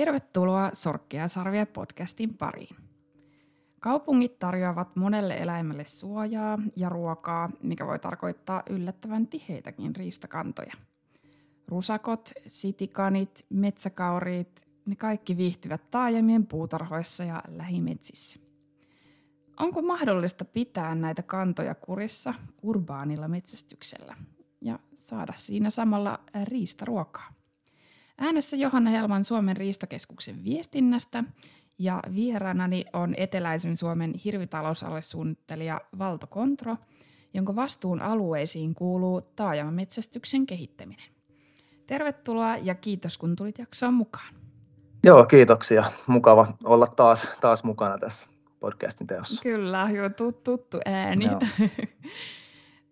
Tervetuloa Sorkkia sarvia podcastin pariin. Kaupungit tarjoavat monelle eläimelle suojaa ja ruokaa, mikä voi tarkoittaa yllättävän tiheitäkin riistakantoja. Rusakot, sitikanit, metsäkauriit, ne kaikki viihtyvät taajamien puutarhoissa ja lähimetsissä. Onko mahdollista pitää näitä kantoja kurissa urbaanilla metsästyksellä ja saada siinä samalla riistaruokaa? Äänessä Johanna Helman Suomen riistakeskuksen viestinnästä ja vieraanani on eteläisen Suomen hirvitalousaluesuunnittelija Valto Kontro, jonka vastuun alueisiin kuuluu taajamametsästyksen kehittäminen. Tervetuloa ja kiitos kun tulit jaksoon mukaan. Joo, kiitoksia. Mukava olla taas, taas mukana tässä podcastin teossa. Kyllä, joo, tut, tuttu ääni. Joo.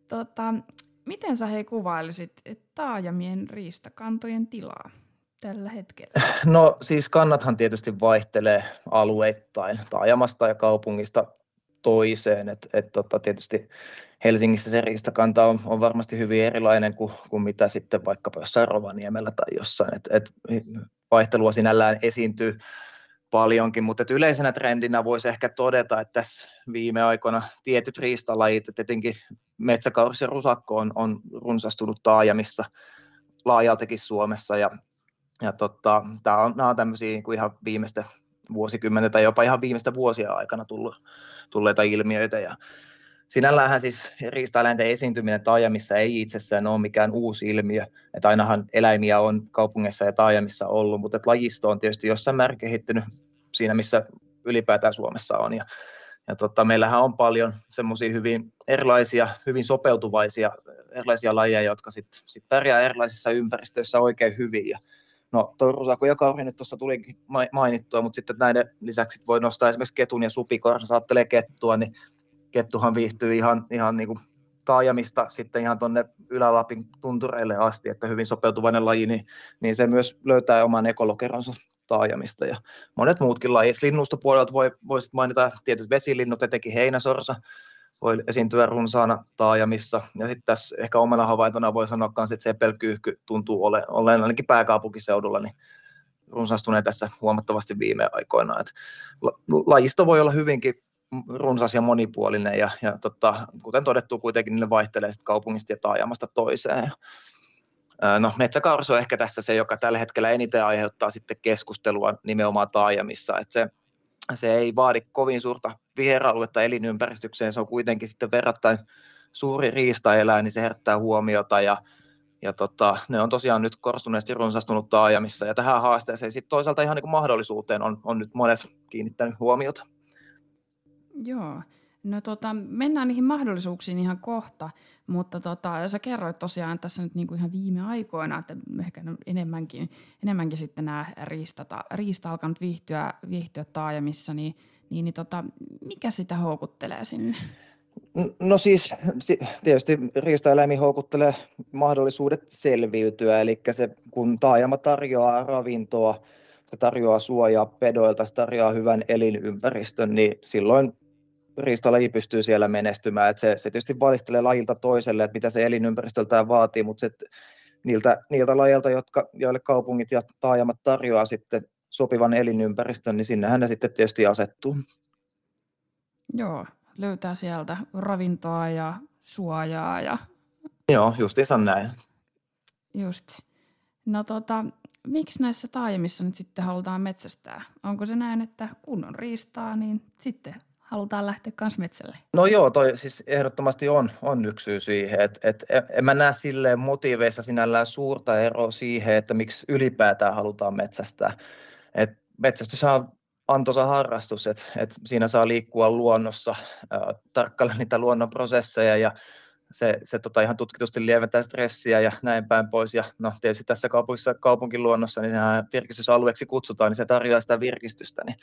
tota, miten sä hei kuvailisit taajamien riistakantojen tilaa? Tällä hetkellä? No siis kannathan tietysti vaihtelee alueittain taajamasta ja kaupungista toiseen. Et, et tota, tietysti Helsingissä se riistakanta on, on varmasti hyvin erilainen kuin, kuin mitä sitten vaikkapa jossain Rovaniemellä tai jossain. Et, et vaihtelua sinällään esiintyy paljonkin, mutta et yleisenä trendinä voisi ehkä todeta, että tässä viime aikoina tietyt riistalajit, että etenkin metsäkaurus ja rusakko on, on runsastunut taajamissa laajaltakin Suomessa ja ja tota, tää on, nämä on tämmöisiä niin kuin ihan viimeistä vuosikymmenen tai jopa ihan viimeistä vuosia aikana tullut, tulleita ilmiöitä. Ja sinälläänhän siis riistaeläinten esiintyminen taajamissa ei itsessään ole mikään uusi ilmiö. Että ainahan eläimiä on kaupungeissa ja taajamissa ollut, mutta lajisto on tietysti jossain määrin kehittynyt siinä, missä ylipäätään Suomessa on. Ja, ja tota, meillähän on paljon semmoisia hyvin erilaisia, hyvin sopeutuvaisia erilaisia lajeja, jotka sitten sit pärjää erilaisissa ympäristöissä oikein hyvin. Ja No tuo Rusako ja Kauri nyt tuossa tulikin mainittua, mutta sitten näiden lisäksi voi nostaa esimerkiksi ketun ja supikon, jos ajattelee kettua, niin kettuhan viihtyy ihan, ihan niin kuin taajamista sitten ihan tuonne Ylä-Lapin tuntureille asti, että hyvin sopeutuvainen laji, niin, niin se myös löytää oman ekolokeronsa taajamista ja monet muutkin lajit. Linnustopuolelta voi, voi mainita tietysti vesilinnut, etenkin heinäsorsa, voi esiintyä runsaana taajamissa. Ja sitten tässä ehkä omana havaintona voi sanoa että sepelkyyhky tuntuu ole, olleen ainakin pääkaupunkiseudulla niin runsastuneen tässä huomattavasti viime aikoina. Et lajisto voi olla hyvinkin runsas ja monipuolinen ja, ja tota, kuten todettu kuitenkin ne vaihtelee kaupungista ja taajamasta toiseen. No, metsäkaurus on ehkä tässä se, joka tällä hetkellä eniten aiheuttaa sitten keskustelua nimenomaan taajamissa. Et se se ei vaadi kovin suurta viheraluetta elinympäristökseen, se on kuitenkin sitten verrattain suuri riistaeläin, niin se herättää huomiota ja, ja tota, ne on tosiaan nyt korostuneesti runsastunut taajamissa. Ja tähän haasteeseen sitten toisaalta ihan niin kuin mahdollisuuteen on, on nyt monet kiinnittänyt huomiota. Joo, No tota, mennään niihin mahdollisuuksiin ihan kohta, mutta tota, sä kerroit tosiaan tässä nyt niinku ihan viime aikoina, että ehkä enemmänkin, enemmänkin sitten nämä riistata, riista alkanut viihtyä, viihtyä taajamissa, niin, niin, niin tota, mikä sitä houkuttelee sinne? No siis tietysti riistaeläimi houkuttelee mahdollisuudet selviytyä, eli se, kun taajama tarjoaa ravintoa, se tarjoaa suojaa pedoilta, se tarjoaa hyvän elinympäristön, niin silloin riistalaji pystyy siellä menestymään. Et se, se tietysti valihtelee lajilta toiselle, että mitä se elinympäristöltään vaatii, mutta se, niiltä, niiltä lajilta, jotka, joille kaupungit ja taajamat tarjoaa sitten sopivan elinympäristön, niin sinnehän ne sitten tietysti asettuu. Joo, löytää sieltä ravintoa ja suojaa. Ja... Joo, justiinsa näin. Just. No tota, miksi näissä taajamissa nyt sitten halutaan metsästää? Onko se näin, että kun on riistaa, niin sitten halutaan lähteä kans metsälle? No joo, toi siis ehdottomasti on, on yksi syy siihen, että et, en mä näe silleen motiiveissa sinällään suurta eroa siihen, että miksi ylipäätään halutaan metsästää. Et metsästys on antoisa harrastus, että et siinä saa liikkua luonnossa, äh, tarkkailla niitä luonnon prosesseja ja se, se tota ihan tutkitusti lieventää stressiä ja näin päin pois. Ja no tietysti tässä kaupungissa, kaupunkiluonnossa, niin virkistysalueeksi kutsutaan, niin se tarjoaa sitä virkistystä. Niin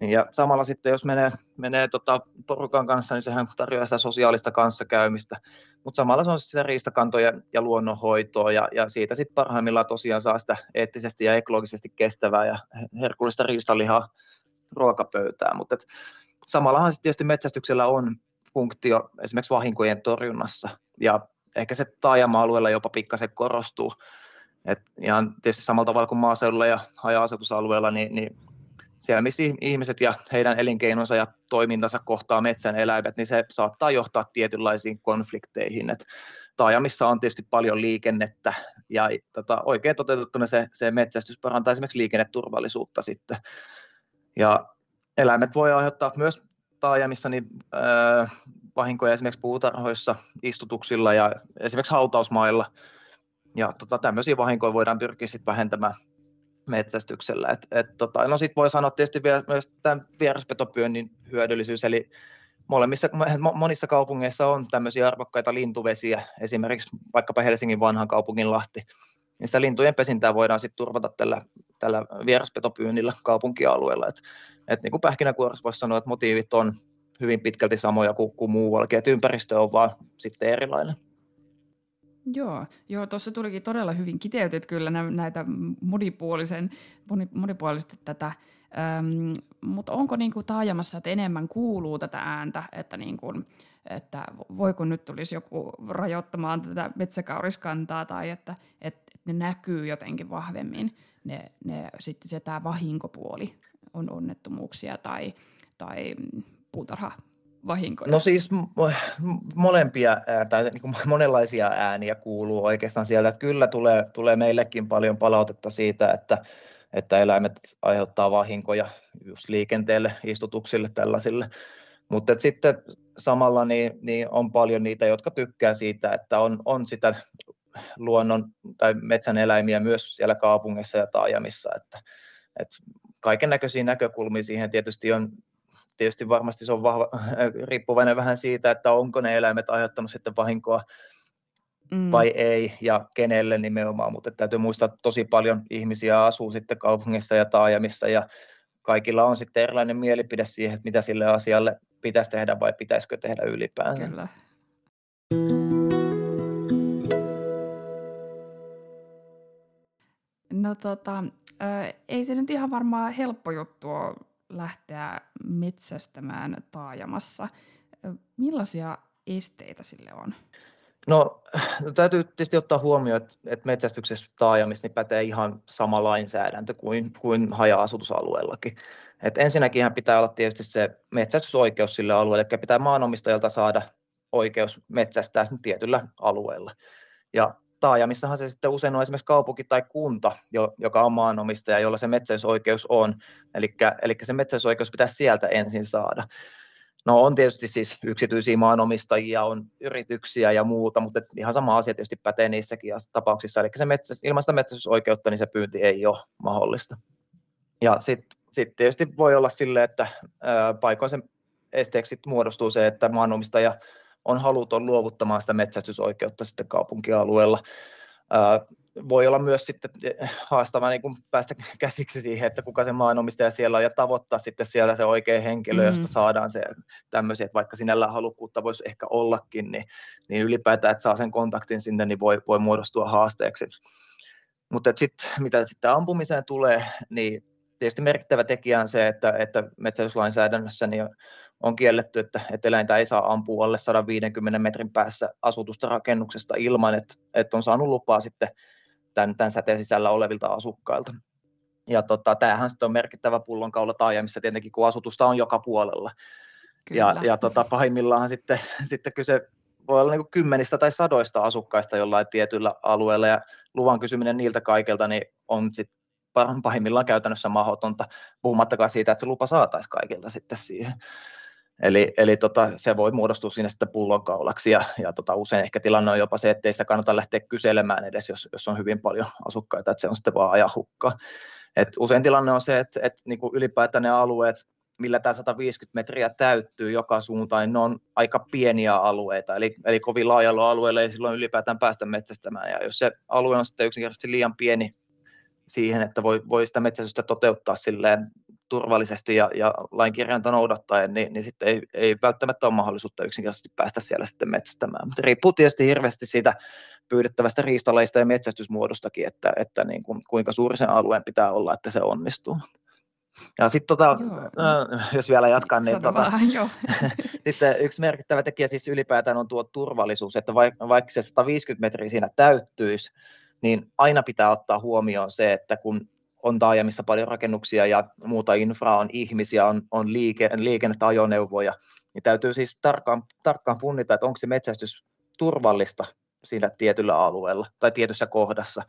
ja samalla sitten, jos menee, menee tota porukan kanssa, niin sehän tarjoaa sitä sosiaalista kanssakäymistä. Mutta samalla se on sitä riistakantoja ja luonnonhoitoa, ja, ja siitä sitten parhaimmillaan tosiaan saa sitä eettisesti ja ekologisesti kestävää ja herkullista riistalihaa ruokapöytään. Mutta samallahan sitten tietysti metsästyksellä on funktio esimerkiksi vahinkojen torjunnassa, ja ehkä se taajama-alueella jopa pikkasen korostuu, Et ihan tietysti samalla tavalla kuin maaseudulla ja haja-asutusalueella, niin, niin siellä missä ihmiset ja heidän elinkeinonsa ja toimintansa kohtaa metsän eläimet, niin se saattaa johtaa tietynlaisiin konflikteihin. Et taajamissa on tietysti paljon liikennettä ja tota, oikein toteutettuna se, se metsästys parantaa esimerkiksi liikenneturvallisuutta sitten. Ja eläimet voi aiheuttaa myös taajamissa niin, äh, vahinkoja esimerkiksi puutarhoissa, istutuksilla ja esimerkiksi hautausmailla. Ja tota, tämmöisiä vahinkoja voidaan pyrkiä sitten vähentämään metsästyksellä. Et, et, tota, no sitten voi sanoa tietysti vielä myös tämän vieraspetopyönnin hyödyllisyys, eli molemmissa, monissa kaupungeissa on tämmöisiä arvokkaita lintuvesiä, esimerkiksi vaikkapa Helsingin vanhan kaupungin Lahti, niin sitä lintujen pesintää voidaan sitten turvata tällä, tällä vieraspetopyynnillä kaupunkialueella. Et, et niin kuin pähkinäkuoressa voisi sanoa, että motiivit on hyvin pitkälti samoja kuin, kuin muuallakin, että ympäristö on vaan sitten erilainen. Joo, joo tuossa tulikin todella hyvin kiteytet kyllä näitä monipuolisen, monipuolisesti tätä, ähm, mutta onko niin kuin taajamassa, että enemmän kuuluu tätä ääntä, että, niin kuin, että voiko nyt tulisi joku rajoittamaan tätä metsäkauriskantaa tai että, että ne näkyy jotenkin vahvemmin, ne, ne, sitten se tämä vahinkopuoli on onnettomuuksia tai, tai puutarha vahinkoja? No siis molempia tai niin kuin monenlaisia ääniä kuuluu oikeastaan sieltä, että kyllä tulee, tulee meillekin paljon palautetta siitä, että, että eläimet aiheuttaa vahinkoja just liikenteelle, istutuksille, tällaisille. Mutta sitten samalla niin, niin on paljon niitä, jotka tykkää siitä, että on, on sitä luonnon tai metsän eläimiä myös siellä kaupungeissa ja taajamissa. Että, että kaiken näköisiä näkökulmia siihen tietysti on tietysti varmasti se on vahva, riippuvainen vähän siitä, että onko ne eläimet aiheuttanut sitten vahinkoa mm. vai ei ja kenelle nimenomaan, mutta täytyy muistaa, että tosi paljon ihmisiä asuu sitten kaupungissa ja taajamissa ja kaikilla on sitten erilainen mielipide siihen, että mitä sille asialle pitäisi tehdä vai pitäisikö tehdä ylipäänsä. Kyllä. No tota, ei se nyt ihan varmaan helppo juttu ole lähteä metsästämään taajamassa. Millaisia esteitä sille on? No, no täytyy tietysti ottaa huomioon, että, että metsästyksessä taajamissa niin pätee ihan sama lainsäädäntö kuin, kuin haja-asutusalueellakin. Et ensinnäkin pitää olla tietysti se metsästysoikeus sille alueelle, eli pitää maanomistajalta saada oikeus metsästää tietyllä alueella. Ja taajamissahan se sitten usein on esimerkiksi kaupunki tai kunta, joka on maanomistaja, jolla se metsästysoikeus on. Eli, se metsästysoikeus pitää sieltä ensin saada. No on tietysti siis yksityisiä maanomistajia, on yrityksiä ja muuta, mutta ihan sama asia tietysti pätee niissäkin tapauksissa. Eli se metsäs, ilman sitä metsästysoikeutta niin se pyynti ei ole mahdollista. Ja sitten sit tietysti voi olla sille, että paikoin se esteeksi muodostuu se, että maanomistaja on haluton luovuttamaan sitä metsästysoikeutta sitten kaupunkialueella. Voi olla myös sitten haastava niin kuin päästä käsiksi siihen, että kuka se maanomistaja siellä on ja tavoittaa sitten siellä se oikea henkilö, mm. josta saadaan se tämmöisiä, että vaikka sinällä halukkuutta voisi ehkä ollakin, niin, niin ylipäätään, että saa sen kontaktin sinne, niin voi, voi muodostua haasteeksi. Mutta sitten mitä sitten ampumiseen tulee, niin tietysti merkittävä tekijä on se, että, että metsästyslainsäädännössä niin on kielletty, että, että eläintä ei saa ampua alle 150 metrin päässä asutusta rakennuksesta ilman, että, että on saanut lupaa sitten tämän, tämän säteen sisällä olevilta asukkailta. Ja tota, tämähän sitten on merkittävä pullonkaula taajamissa tietenkin, kun asutusta on joka puolella. Kyllä. Ja, ja tota, pahimmillaan sitten, sitten kyse voi olla niin kymmenistä tai sadoista asukkaista jollain tietyllä alueella, ja luvan kysyminen niiltä kaikilta niin on sitten pahimmillaan käytännössä mahdotonta, puhumattakaan siitä, että se lupa saataisiin kaikilta sitten siihen. Eli, eli tota, se voi muodostua siinä sitten pullonkaulaksi ja, ja tota, usein ehkä tilanne on jopa se, että ei sitä kannata lähteä kyselemään edes, jos, jos on hyvin paljon asukkaita, että se on sitten vaan ajan hukkaa. Et usein tilanne on se, että, että niin kuin ylipäätään ne alueet, millä tämä 150 metriä täyttyy joka suuntaan, niin ne on aika pieniä alueita, eli, eli kovin laajalla alueella ei silloin ylipäätään päästä metsästämään, ja jos se alue on sitten yksinkertaisesti liian pieni siihen, että voi, voi sitä metsästystä toteuttaa silleen turvallisesti ja, ja lainkirjainta noudattaen, niin, niin sitten ei, ei välttämättä ole mahdollisuutta yksinkertaisesti päästä siellä sitten metsästämään. Mutta riippuu tietysti hirveästi siitä pyydettävästä riistalaista ja metsästysmuodostakin, että, että niin kuin, kuinka suuri sen alueen pitää olla, että se onnistuu. Ja sitten tota, jos vielä jatkan, niin tota, vähän, sitten yksi merkittävä tekijä siis ylipäätään on tuo turvallisuus, että vaikka, vaikka se 150 metriä siinä täyttyisi, niin aina pitää ottaa huomioon se, että kun on taajamissa paljon rakennuksia ja muuta infraa, on ihmisiä, on, on liike, liikennettä, ajoneuvoja, niin täytyy siis tarkkaan, tarkkaan punnita, että onko se metsästys turvallista siinä tietyllä alueella tai tietyssä kohdassa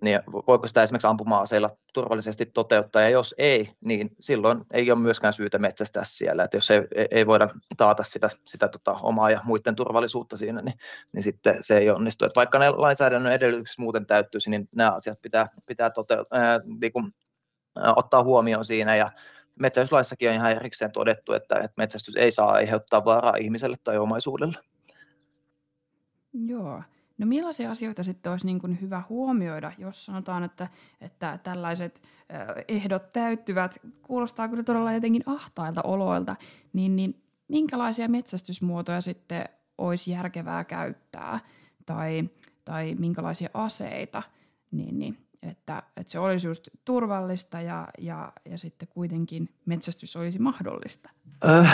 niin voiko sitä esimerkiksi ampuma-aseilla turvallisesti toteuttaa, ja jos ei, niin silloin ei ole myöskään syytä metsästää siellä, että jos ei, ei voida taata sitä, sitä tota, omaa ja muiden turvallisuutta siinä, niin, niin sitten se ei onnistu. Että vaikka ne lainsäädännön edellytykset muuten täyttyisi, niin nämä asiat pitää, pitää toteut- ää, niin kuin, ää, ottaa huomioon siinä, ja metsästyslaissakin on ihan erikseen todettu, että, että metsästys ei saa aiheuttaa vaaraa ihmiselle tai omaisuudelle. Joo. No millaisia asioita sitten olisi niin kuin hyvä huomioida, jos sanotaan, että, että tällaiset ehdot täyttyvät, kuulostaa kyllä todella jotenkin ahtailta oloilta, niin, niin minkälaisia metsästysmuotoja sitten olisi järkevää käyttää? Tai, tai minkälaisia aseita, niin, niin että, että se olisi just turvallista ja, ja, ja sitten kuitenkin metsästys olisi mahdollista?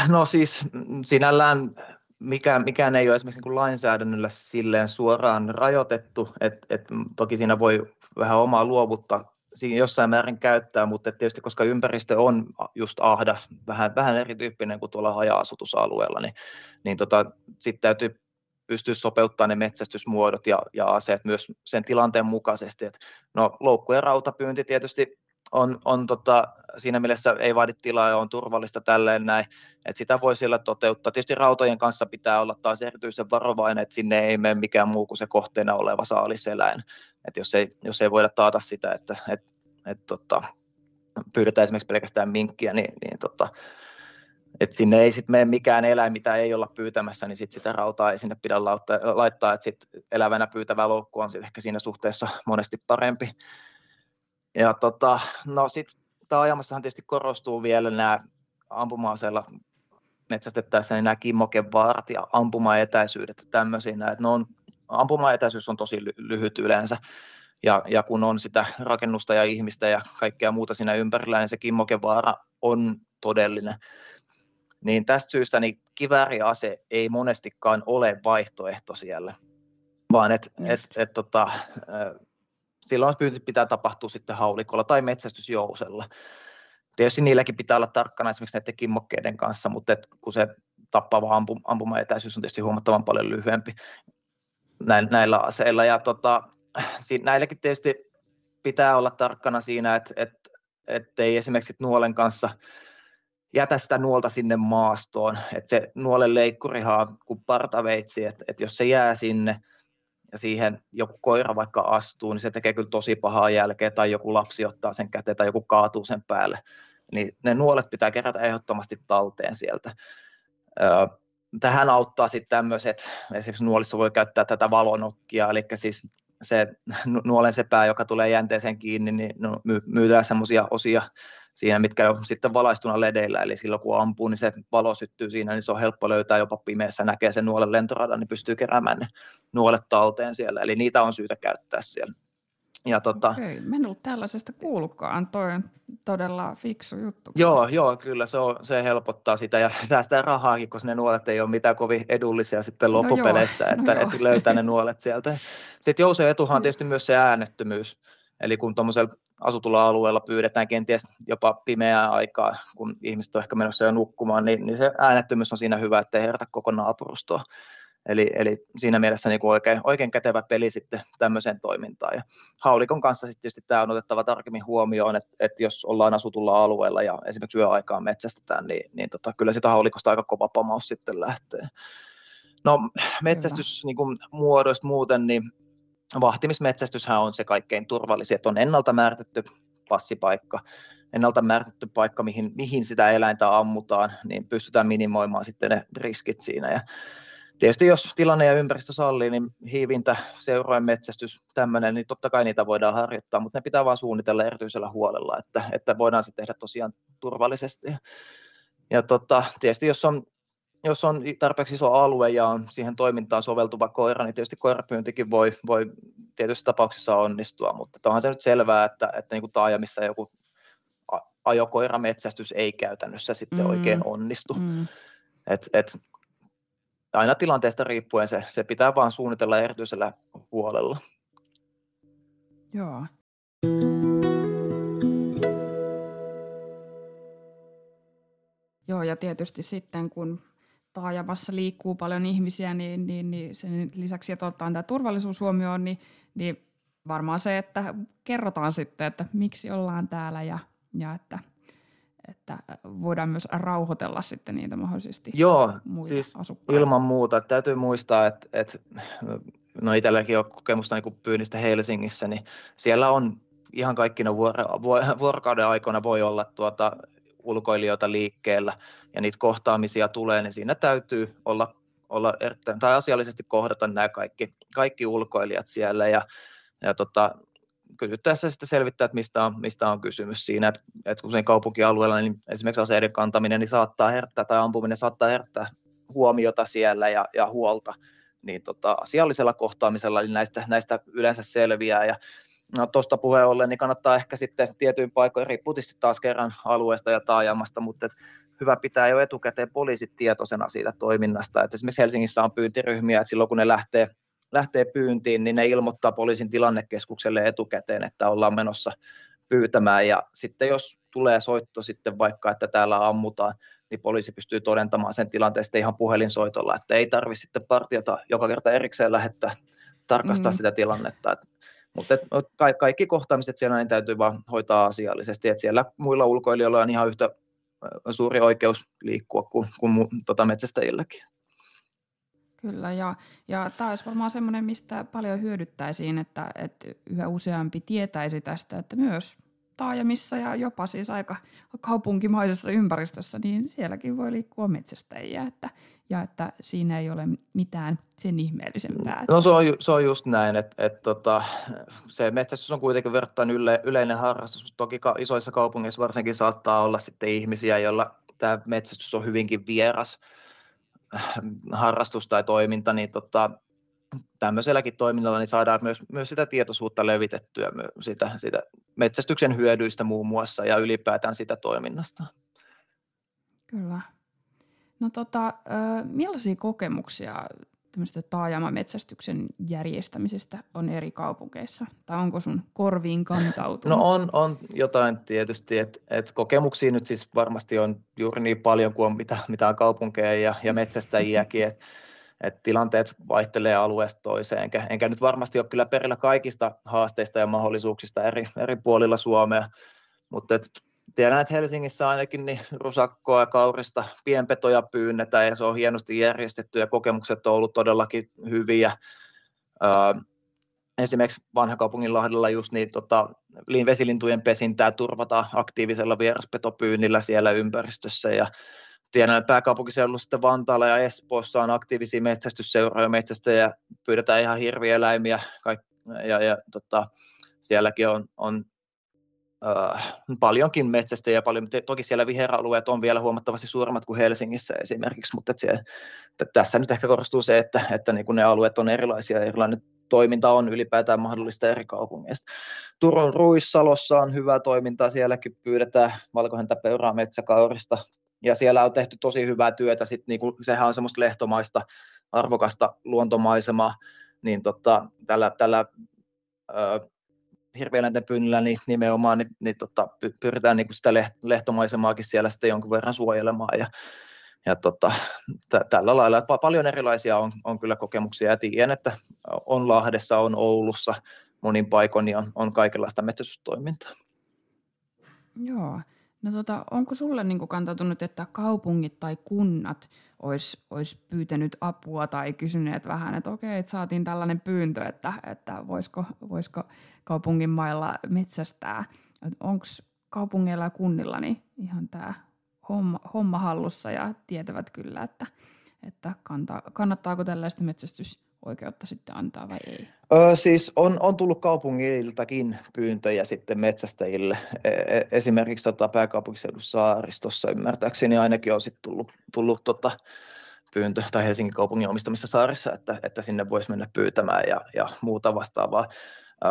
No siis sinällään mikään, mikään ei ole esimerkiksi niin lainsäädännöllä silleen suoraan rajoitettu, että et, toki siinä voi vähän omaa luovuttaa siinä jossain määrin käyttää, mutta tietysti koska ympäristö on just ahdas, vähän, vähän erityyppinen kuin tuolla haja-asutusalueella, niin, niin tota, sitten täytyy pystyä sopeuttamaan ne metsästysmuodot ja, ja aseet myös sen tilanteen mukaisesti. Et, no, loukku- ja rautapyynti tietysti on, on tota, siinä mielessä ei vaadi tilaa ja on turvallista tälleen näin, että sitä voi siellä toteuttaa. Tietysti rautojen kanssa pitää olla taas erityisen varovainen, että sinne ei mene mikään muu kuin se kohteena oleva saaliseläin. Että jos ei, jos ei voida taata sitä, että et, et, tota, pyydetään esimerkiksi pelkästään minkkiä, niin, niin tota, että sinne ei sitten mene mikään eläin, mitä ei olla pyytämässä, niin sit sitä rautaa ei sinne pidä laittaa, että sit elävänä pyytävä loukku on sit ehkä siinä suhteessa monesti parempi. Ja tota, no sitten taajamassahan tietysti korostuu vielä nämä ampuma-aseella metsästettäessä niin nämä kimmokevaarat ja ampumaetäisyydet ja tämmöisiä. Että ne on, ampumaetäisyys on tosi lyhyt yleensä. Ja, ja kun on sitä rakennusta ja ihmistä ja kaikkea muuta siinä ympärillä, niin se kimmokevaara on todellinen. Niin tästä syystä niin kivääriase ei monestikaan ole vaihtoehto siellä, vaan että et, et, tota, silloin pyynti pitää tapahtua sitten haulikolla tai metsästysjousella. Tietysti niilläkin pitää olla tarkkana esimerkiksi näiden kimmokkeiden kanssa, mutta et kun se tappava ampum, ampumaetäisyys on tietysti huomattavan paljon lyhyempi näillä aseilla. Ja tota, näilläkin tietysti pitää olla tarkkana siinä, että et, ettei esimerkiksi nuolen kanssa jätä sitä nuolta sinne maastoon. Että se nuolen leikkurihan on kuin partaveitsi, että et jos se jää sinne, siihen joku koira vaikka astuu, niin se tekee kyllä tosi pahaa jälkeä, tai joku lapsi ottaa sen käteen, tai joku kaatuu sen päälle. Niin ne nuolet pitää kerätä ehdottomasti talteen sieltä. Tähän auttaa sitten tämmöiset, esimerkiksi nuolissa voi käyttää tätä valonokkia, eli siis se nuolen sepää, joka tulee jänteeseen kiinni, niin myydään semmoisia osia siinä, mitkä on sitten valaistuna ledeillä, eli silloin kun ampuu, niin se valo syttyy siinä, niin se on helppo löytää jopa pimeässä, näkee sen nuolen lentoradan, niin pystyy keräämään ne nuolet talteen siellä, eli niitä on syytä käyttää siellä. Ja tota, Okei, mä en ollut tällaisesta kuullutkaan, toi on todella fiksu juttu. Joo, joo kyllä se, on, se helpottaa sitä ja säästää rahaakin, koska ne nuolet ei ole mitään kovin edullisia sitten loppupeleissä, no että, no että löytää ne nuolet sieltä. Sitten jousen etuhan on tietysti myös se äänettömyys, Eli kun tuommoisella asutulla alueella pyydetään kenties jopa pimeää aikaa, kun ihmiset on ehkä menossa jo nukkumaan, niin, niin se äänettömyys on siinä hyvä, ettei herätä koko naapurustoa. Eli, eli siinä mielessä niin kuin oikein, oikein kätevä peli sitten tämmöiseen toimintaan. Ja haulikon kanssa sitten tietysti tämä on otettava tarkemmin huomioon, että, että jos ollaan asutulla alueella ja esimerkiksi yöaikaan metsästetään, niin, niin tota, kyllä sitä haulikosta aika kova pamaus sitten lähtee. No metsästys niin kuin muodoista muuten, niin vahtimismetsästyshän on se kaikkein turvallisin, että on ennalta määritetty passipaikka, ennalta määritetty paikka, mihin, mihin sitä eläintä ammutaan, niin pystytään minimoimaan sitten ne riskit siinä. Ja tietysti jos tilanne ja ympäristö sallii, niin hiivintä, seurojen metsästys, tämmöinen, niin totta kai niitä voidaan harjoittaa, mutta ne pitää vaan suunnitella erityisellä huolella, että, että voidaan sitten tehdä tosiaan turvallisesti. Ja tota, tietysti jos on jos on tarpeeksi iso alue ja on siihen toimintaan soveltuva koira, niin tietysti koirapyyntikin voi, voi tietyissä tapauksissa onnistua, mutta onhan se nyt selvää, että, että niin kuin taajamissa joku ajokoirametsästys ei käytännössä sitten mm. oikein onnistu. Mm. Et, et, aina tilanteesta riippuen se, se pitää vaan suunnitella erityisellä huolella. Joo. Joo, ja tietysti sitten kun taajamassa liikkuu paljon ihmisiä, niin, niin, niin sen lisäksi, että otetaan tämä turvallisuus huomioon, niin, niin varmaan se, että kerrotaan sitten, että miksi ollaan täällä ja, ja että, että voidaan myös rauhoitella sitten niitä mahdollisesti Joo, muita siis asukkaita. ilman muuta. Täytyy muistaa, että, että no itselläkin on kokemusta niin pyynnistä Helsingissä, niin siellä on ihan kaikkina vuorokauden aikoina voi olla tuota ulkoilijoita liikkeellä ja niitä kohtaamisia tulee, niin siinä täytyy olla, olla erittäin, tai asiallisesti kohdata nämä kaikki, kaikki ulkoilijat siellä ja, ja tota, kysyttäessä sitten selvittää, että mistä on, mistä on kysymys siinä, että, että usein kaupunkialueella niin esimerkiksi aseiden kantaminen niin saattaa herättää tai ampuminen saattaa herättää huomiota siellä ja, ja huolta, niin tota, asiallisella kohtaamisella niin näistä, näistä yleensä selviää ja No tuosta puheen ollen, niin kannattaa ehkä sitten tietyin paikoin, riippuu taas kerran alueesta ja taajamasta, mutta et hyvä pitää jo etukäteen poliisit tietoisena siitä toiminnasta. Et esimerkiksi Helsingissä on pyyntiryhmiä, että silloin kun ne lähtee, lähtee pyyntiin, niin ne ilmoittaa poliisin tilannekeskukselle etukäteen, että ollaan menossa pyytämään ja sitten jos tulee soitto sitten vaikka, että täällä ammutaan, niin poliisi pystyy todentamaan sen tilanteen sitten ihan puhelinsoitolla, että ei tarvitse sitten partiota joka kerta erikseen lähettää tarkastaa mm. sitä tilannetta. Mutta kaikki kohtaamiset siellä niin täytyy vaan hoitaa asiallisesti, että siellä muilla ulkoilijoilla on ihan yhtä suuri oikeus liikkua kuin, kuin tota metsästäjilläkin. Kyllä, ja, ja tämä olisi varmaan semmoinen, mistä paljon hyödyttäisiin, että, että yhä useampi tietäisi tästä, että myös taajamissa ja jopa siis aika kaupunkimaisessa ympäristössä, niin sielläkin voi liikkua metsästäjiä, että, ja että siinä ei ole mitään sen ihmeellisempää. No se on, se on just näin, että, että tota, se metsästys on kuitenkin verrattain yle, yleinen harrastus, toki isoissa kaupungeissa varsinkin saattaa olla sitten ihmisiä, joilla tämä metsästys on hyvinkin vieras harrastus tai toiminta, niin tota, tämmöiselläkin toiminnalla niin saadaan myös, myös sitä tietoisuutta levitettyä sitä, sitä metsästyksen hyödyistä muun muassa ja ylipäätään sitä toiminnasta. Kyllä. No tota, millaisia kokemuksia tämmöistä taajamametsästyksen järjestämisestä on eri kaupungeissa? Tai onko sun korviin kantautunut? No on, on jotain tietysti, että et kokemuksia nyt siis varmasti on juuri niin paljon kuin on mitä, mitä on kaupunkeja ja, ja metsästäjiäkin, että et tilanteet vaihtelee alueesta toiseen, enkä, enkä nyt varmasti ole kyllä perillä kaikista haasteista ja mahdollisuuksista eri, eri puolilla Suomea, mutta et tiedän, että Helsingissä ainakin niin rusakkoa ja kaurista pienpetoja pyynnetään ja se on hienosti järjestetty ja kokemukset on ollut todellakin hyviä. Öö, esimerkiksi Vanhakaupunginlahdella just niin tota, vesilintujen pesintää turvataan aktiivisella vieraspetopyynnillä siellä ympäristössä ja tiedän, että pääkaupunkiseudulla sitten Vantaalla ja Espoossa on aktiivisia metsästysseuroja metsästäjiä, pyydetään ihan hirvieläimiä kaik- ja, ja tota, sielläkin on, on äh, paljonkin metsästäjiä, paljon, toki siellä viheralueet on vielä huomattavasti suuremmat kuin Helsingissä esimerkiksi, mutta siellä, tässä nyt ehkä korostuu se, että, että niin ne alueet on erilaisia ja erilainen toiminta on ylipäätään mahdollista eri kaupungeista. Turun Ruissalossa on hyvää toimintaa, sielläkin pyydetään valkohäntäpeuraa metsäkaurista, ja siellä on tehty tosi hyvää työtä, sit niinku, sehän on semmoista lehtomaista, arvokasta luontomaisemaa, niin tota, tällä, tällä ö, pyynnillä niin nimenomaan niin, niin tota, pyritään niin sitä lehtomaisemaakin siellä sitten jonkun verran suojelemaan ja, ja tota, t- tällä lailla paljon erilaisia on, on kyllä kokemuksia ja tiedän, että on Lahdessa, on Oulussa monin paikoin niin on, on kaikenlaista metsästystoimintaa. Joo. No tota, onko sulle niin kantautunut, että kaupungit tai kunnat olisi ois pyytänyt apua tai kysyneet vähän, että okei, että saatiin tällainen pyyntö, että, että voisiko, voisiko kaupungin mailla metsästää. Onko kaupungeilla ja kunnilla niin ihan tämä homma, homma hallussa ja tietävät kyllä, että, että kanta, kannattaako tällaista metsästys oikeutta sitten antaa vai ei? Öö, siis on, on tullut kaupungiltakin pyyntöjä sitten metsästäjille. E, e esimerkiksi tota pääkaupunkiseudun saaristossa ymmärtääkseni ainakin on sitten tullut, tullut tota pyyntö tai Helsingin kaupungin omistamissa saarissa, että, että sinne voisi mennä pyytämään ja, ja muuta vastaavaa.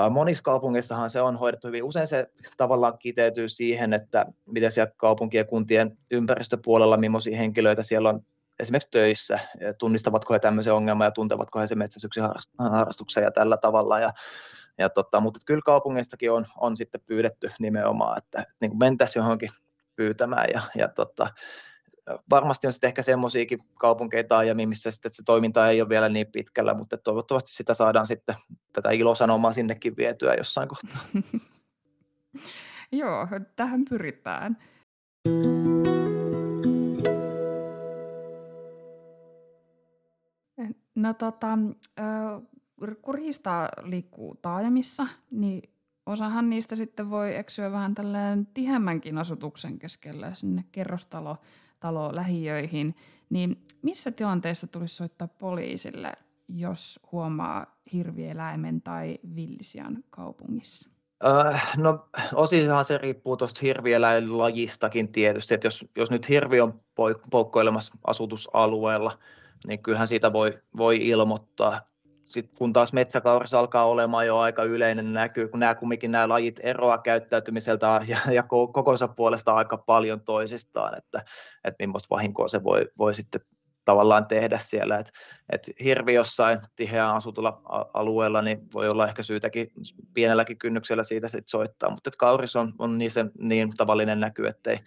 Monissa kaupungeissahan se on hoidettu hyvin. Usein se tavallaan kiteytyy siihen, että miten siellä kaupunkien ja kuntien ympäristöpuolella, millaisia henkilöitä siellä on esimerkiksi töissä, tunnistavatko he tämmöisen ongelman ja tuntevatko he sen metsästyksen harrastuksen ja tällä tavalla. Ja, ja tota, mutta kyllä kaupungistakin on, on sitten pyydetty nimenomaan, että, että niin mentäisiin johonkin pyytämään ja, ja tota, varmasti on sitten ehkä semmoisiakin kaupunkeita aiemmin, missä sitten se toiminta ei ole vielä niin pitkällä, mutta toivottavasti sitä saadaan sitten tätä ilosanomaa sinnekin vietyä jossain kohtaa. Joo, tähän pyritään. No tota, kun riista liikkuu taajamissa, niin osahan niistä sitten voi eksyä vähän tälleen tihemmänkin asutuksen keskellä sinne kerrostalo talo lähiöihin, niin missä tilanteessa tulisi soittaa poliisille, jos huomaa hirvieläimen tai villisian kaupungissa? Äh, no osinhan se riippuu tuosta hirvieläinlajistakin tietysti, että jos, jos nyt hirvi on poukkoilemassa asutusalueella, niin kyllähän siitä voi, voi ilmoittaa sitten kun taas metsäkaurissa alkaa olemaan jo aika yleinen näkyy, kun nämä kumminkin nämä lajit eroaa käyttäytymiseltä ja, ja kokonsa puolesta aika paljon toisistaan, että, että millaista vahinkoa se voi, voi sitten tavallaan tehdä siellä. Et, et hirvi jossain tiheään asutulla alueella niin voi olla ehkä syytäkin pienelläkin kynnyksellä siitä sit soittaa, mutta kauris on, on niin, se, niin tavallinen näky, ettei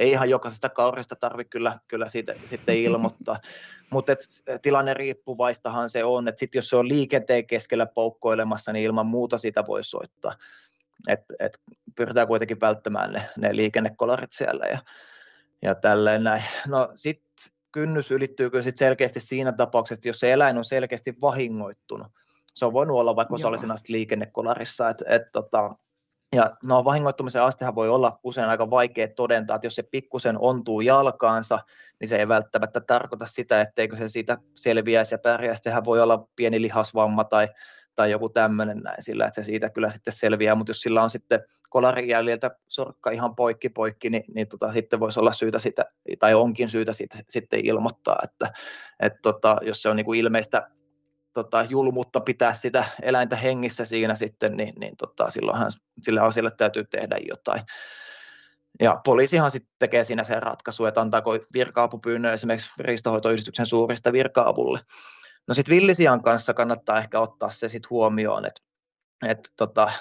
ei ihan jokaisesta kaurista tarvitse kyllä, kyllä siitä, sitten ilmoittaa. Mutta tilanne riippuvaistahan se on, että sit jos se on liikenteen keskellä poukkoilemassa, niin ilman muuta sitä voi soittaa. Et, et pyritään kuitenkin välttämään ne, ne liikennekolarit siellä ja, ja tälleen näin. No sitten kynnys ylittyykö sit selkeästi siinä tapauksessa, jos se eläin on selkeästi vahingoittunut. Se on voinut olla vaikka osallisena liikennekolarissa, että et, tota, ja no vahingoittumisen astehan voi olla usein aika vaikea todentaa, että jos se pikkusen ontuu jalkaansa, niin se ei välttämättä tarkoita sitä, etteikö se siitä selviäisi ja pärjäisi. Sehän voi olla pieni lihasvamma tai, tai joku tämmöinen näin sillä, että se siitä kyllä sitten selviää, mutta jos sillä on sitten kolarin jäljiltä sorkka ihan poikki poikki, niin, niin tota, sitten voisi olla syytä sitä, tai onkin syytä siitä, sitten ilmoittaa, että, että tota, jos se on niin kuin ilmeistä tota, julmuutta pitää sitä eläintä hengissä siinä sitten, niin, niin tota, silloinhan sille asialle täytyy tehdä jotain. Ja poliisihan sitten tekee siinä sen ratkaisu, että antaako virka-apupyynnön esimerkiksi riistahoitoyhdistyksen suurista virka-avulle. No sitten villisian kanssa kannattaa ehkä ottaa se sitten huomioon, että että tota,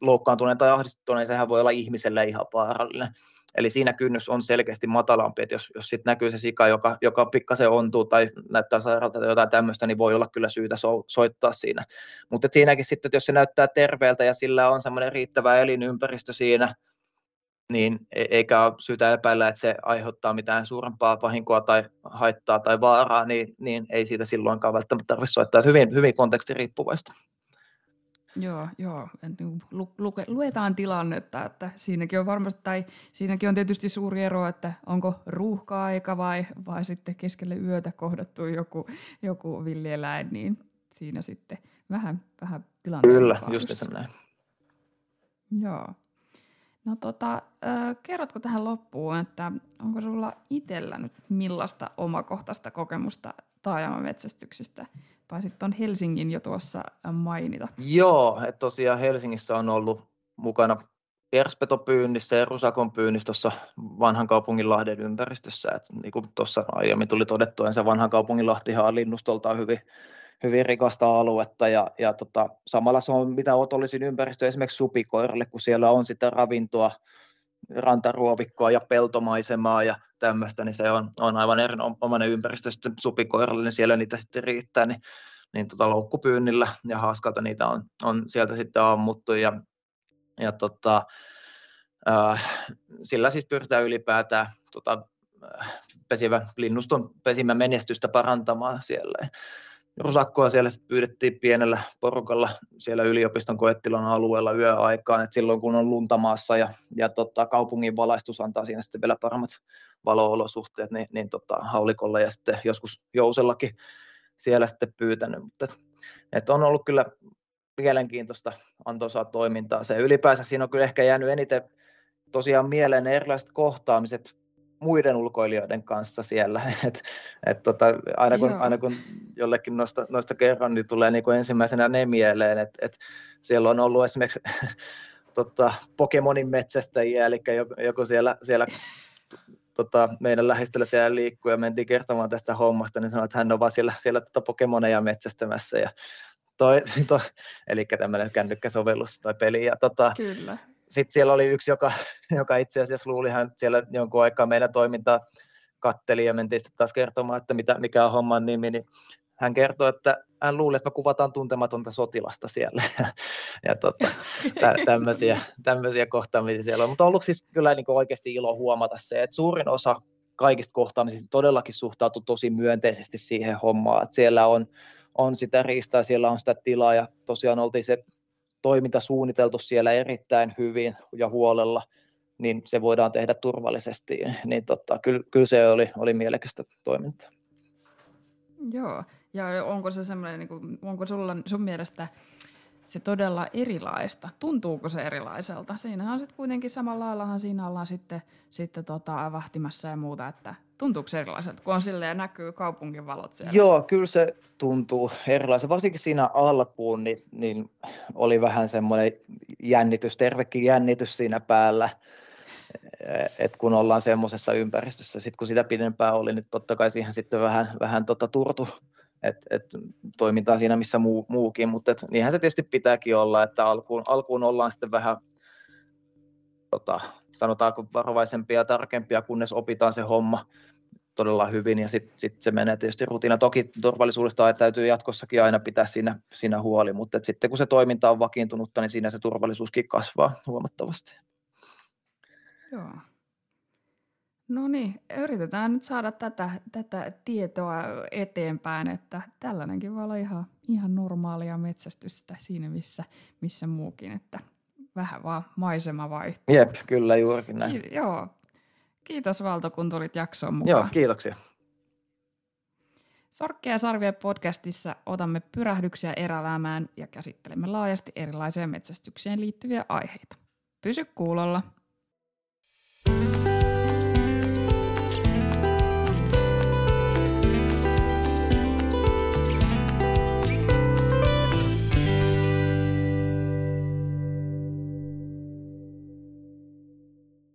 loukkaantuneen tai ahdistuneen sehän voi olla ihmiselle ihan vaarallinen. Eli siinä kynnys on selkeästi matalampi, että jos, jos sitten näkyy se sika, joka, joka pikkasen ontuu tai näyttää sairaalta tai jotain tämmöistä, niin voi olla kyllä syytä so, soittaa siinä. Mutta siinäkin sitten, että jos se näyttää terveeltä ja sillä on semmoinen riittävä elinympäristö siinä, niin e, eikä ole syytä epäillä, että se aiheuttaa mitään suurempaa vahinkoa tai haittaa tai vaaraa, niin, niin ei siitä silloinkaan välttämättä tarvitse soittaa. Hyvin, hyvin kontekstiriippuvaista. Joo, joo. Niin lu, luetaan tilannetta, että siinäkin on varmasti, tai siinäkin on tietysti suuri ero, että onko ruuhka-aika vai, vai sitten keskelle yötä kohdattu joku, joku villieläin, niin siinä sitten vähän, vähän tilanne. Kyllä, just näin. Joo. No tota, kerrotko tähän loppuun, että onko sulla itsellä nyt millaista omakohtaista kokemusta taajamametsästyksestä? Tai sitten on Helsingin jo tuossa mainita. Joo, että tosiaan Helsingissä on ollut mukana perspetopyynnissä ja rusakon pyynnissä tuossa vanhan kaupunginlahden ympäristössä. Et niin kuin tuossa aiemmin tuli todettua, niin se vanhan kaupunginlahtihan on linnustoltaan hyvin, hyvin rikasta aluetta ja, ja tota, samalla se on mitä otollisin ympäristö esimerkiksi supikoiralle, kun siellä on sitä ravintoa, rantaruovikkoa ja peltomaisemaa ja tämmöistä, niin se on, on aivan erinomainen ympäristö. Sitten supikoiralle, niin siellä niitä sitten riittää, niin, niin tota loukkupyynnillä ja haaskalta niitä on, on sieltä sitten ammuttu ja, ja tota, äh, sillä siis pyritään ylipäätään tota, pesivä, linnuston pesimän menestystä parantamaan siellä rusakkoa siellä pyydettiin pienellä porukalla siellä yliopiston koettilon alueella yöaikaan, että silloin kun on luntamaassa ja, ja tota, kaupungin valaistus antaa siinä sitten vielä paremmat valoolosuhteet, niin, niin tota, haulikolla ja sitten joskus jousellakin siellä sitten pyytänyt, mutta et, et on ollut kyllä mielenkiintoista antoisaa toimintaa. Se ylipäänsä siinä on kyllä ehkä jäänyt eniten tosiaan mieleen erilaiset kohtaamiset muiden ulkoilijoiden kanssa siellä. Et, et tota, aina, kun, aina kun jollekin noista, noista kerron, niin tulee niin kuin ensimmäisenä ne mieleen, että et siellä on ollut esimerkiksi tota, Pokemonin metsästäjiä, eli joku, joku siellä, siellä tota, meidän lähistöllä siellä liikkuu ja mentiin kertomaan tästä hommasta, niin sanoi, että hän on vaan siellä, siellä tota Pokemoneja metsästämässä ja toi, toi, eli tämmöinen kännykkäsovellus tai peli. Ja tota, Kyllä. Sitten siellä oli yksi, joka, joka itse asiassa luuli hän siellä jonkun aikaa meidän toimintaa katteli ja mentiin sitten taas kertomaan, että mitä, mikä on homman nimi, niin hän kertoi, että hän luuli, että me kuvataan tuntematonta sotilasta siellä. ja tota, tä, tämmöisiä, tämmöisiä kohtaamisia siellä on. Mutta on ollut siis kyllä niin oikeasti ilo huomata se, että suurin osa kaikista kohtaamisista todellakin suhtautuu tosi myönteisesti siihen hommaan, että siellä on, on sitä riistaa, siellä on sitä tilaa ja tosiaan oltiin se toiminta suunniteltu siellä erittäin hyvin ja huolella, niin se voidaan tehdä turvallisesti, niin tota, kyllä, kyllä se oli, oli mielekästä toimintaa. Joo, ja onko se semmoinen, niin onko sulla, sun mielestä se todella erilaista? Tuntuuko se erilaiselta? Siinä on sitten kuitenkin samalla laillahan siinä ollaan sitten, sitten tota, vahtimassa ja muuta, että tuntuuko se erilaiselta, kun on silleen näkyy kaupungin valot siellä? Joo, kyllä se tuntuu erilaiselta. Varsinkin siinä alkuun niin, niin oli vähän semmoinen jännitys, tervekin jännitys siinä päällä, että kun ollaan semmoisessa ympäristössä, sitten kun sitä pidempään oli, niin totta kai siihen sitten vähän, vähän tota turtu et, et toimitaan siinä missä muu, muukin, mutta et, niinhän se tietysti pitääkin olla, että alkuun, alkuun ollaan sitten vähän tota, sanotaanko varovaisempia ja tarkempia, kunnes opitaan se homma todella hyvin ja sitten sit se menee tietysti rutiina. Toki turvallisuudesta täytyy jatkossakin aina pitää siinä, siinä huoli, mutta sitten kun se toiminta on vakiintunutta, niin siinä se turvallisuuskin kasvaa huomattavasti. Joo. No niin, yritetään nyt saada tätä, tätä tietoa eteenpäin, että tällainenkin voi olla ihan, ihan normaalia metsästystä siinä missä, missä muukin, että vähän vaan maisema vaihtuu. Jep, kyllä juurikin näin. Ki- joo. Kiitos Valto, kun tulit jaksoon mukaan. Joo, kiitoksia. Sorkkeja ja sarvia podcastissa otamme pyrähdyksiä erälämään ja käsittelemme laajasti erilaisia metsästykseen liittyviä aiheita. Pysy kuulolla.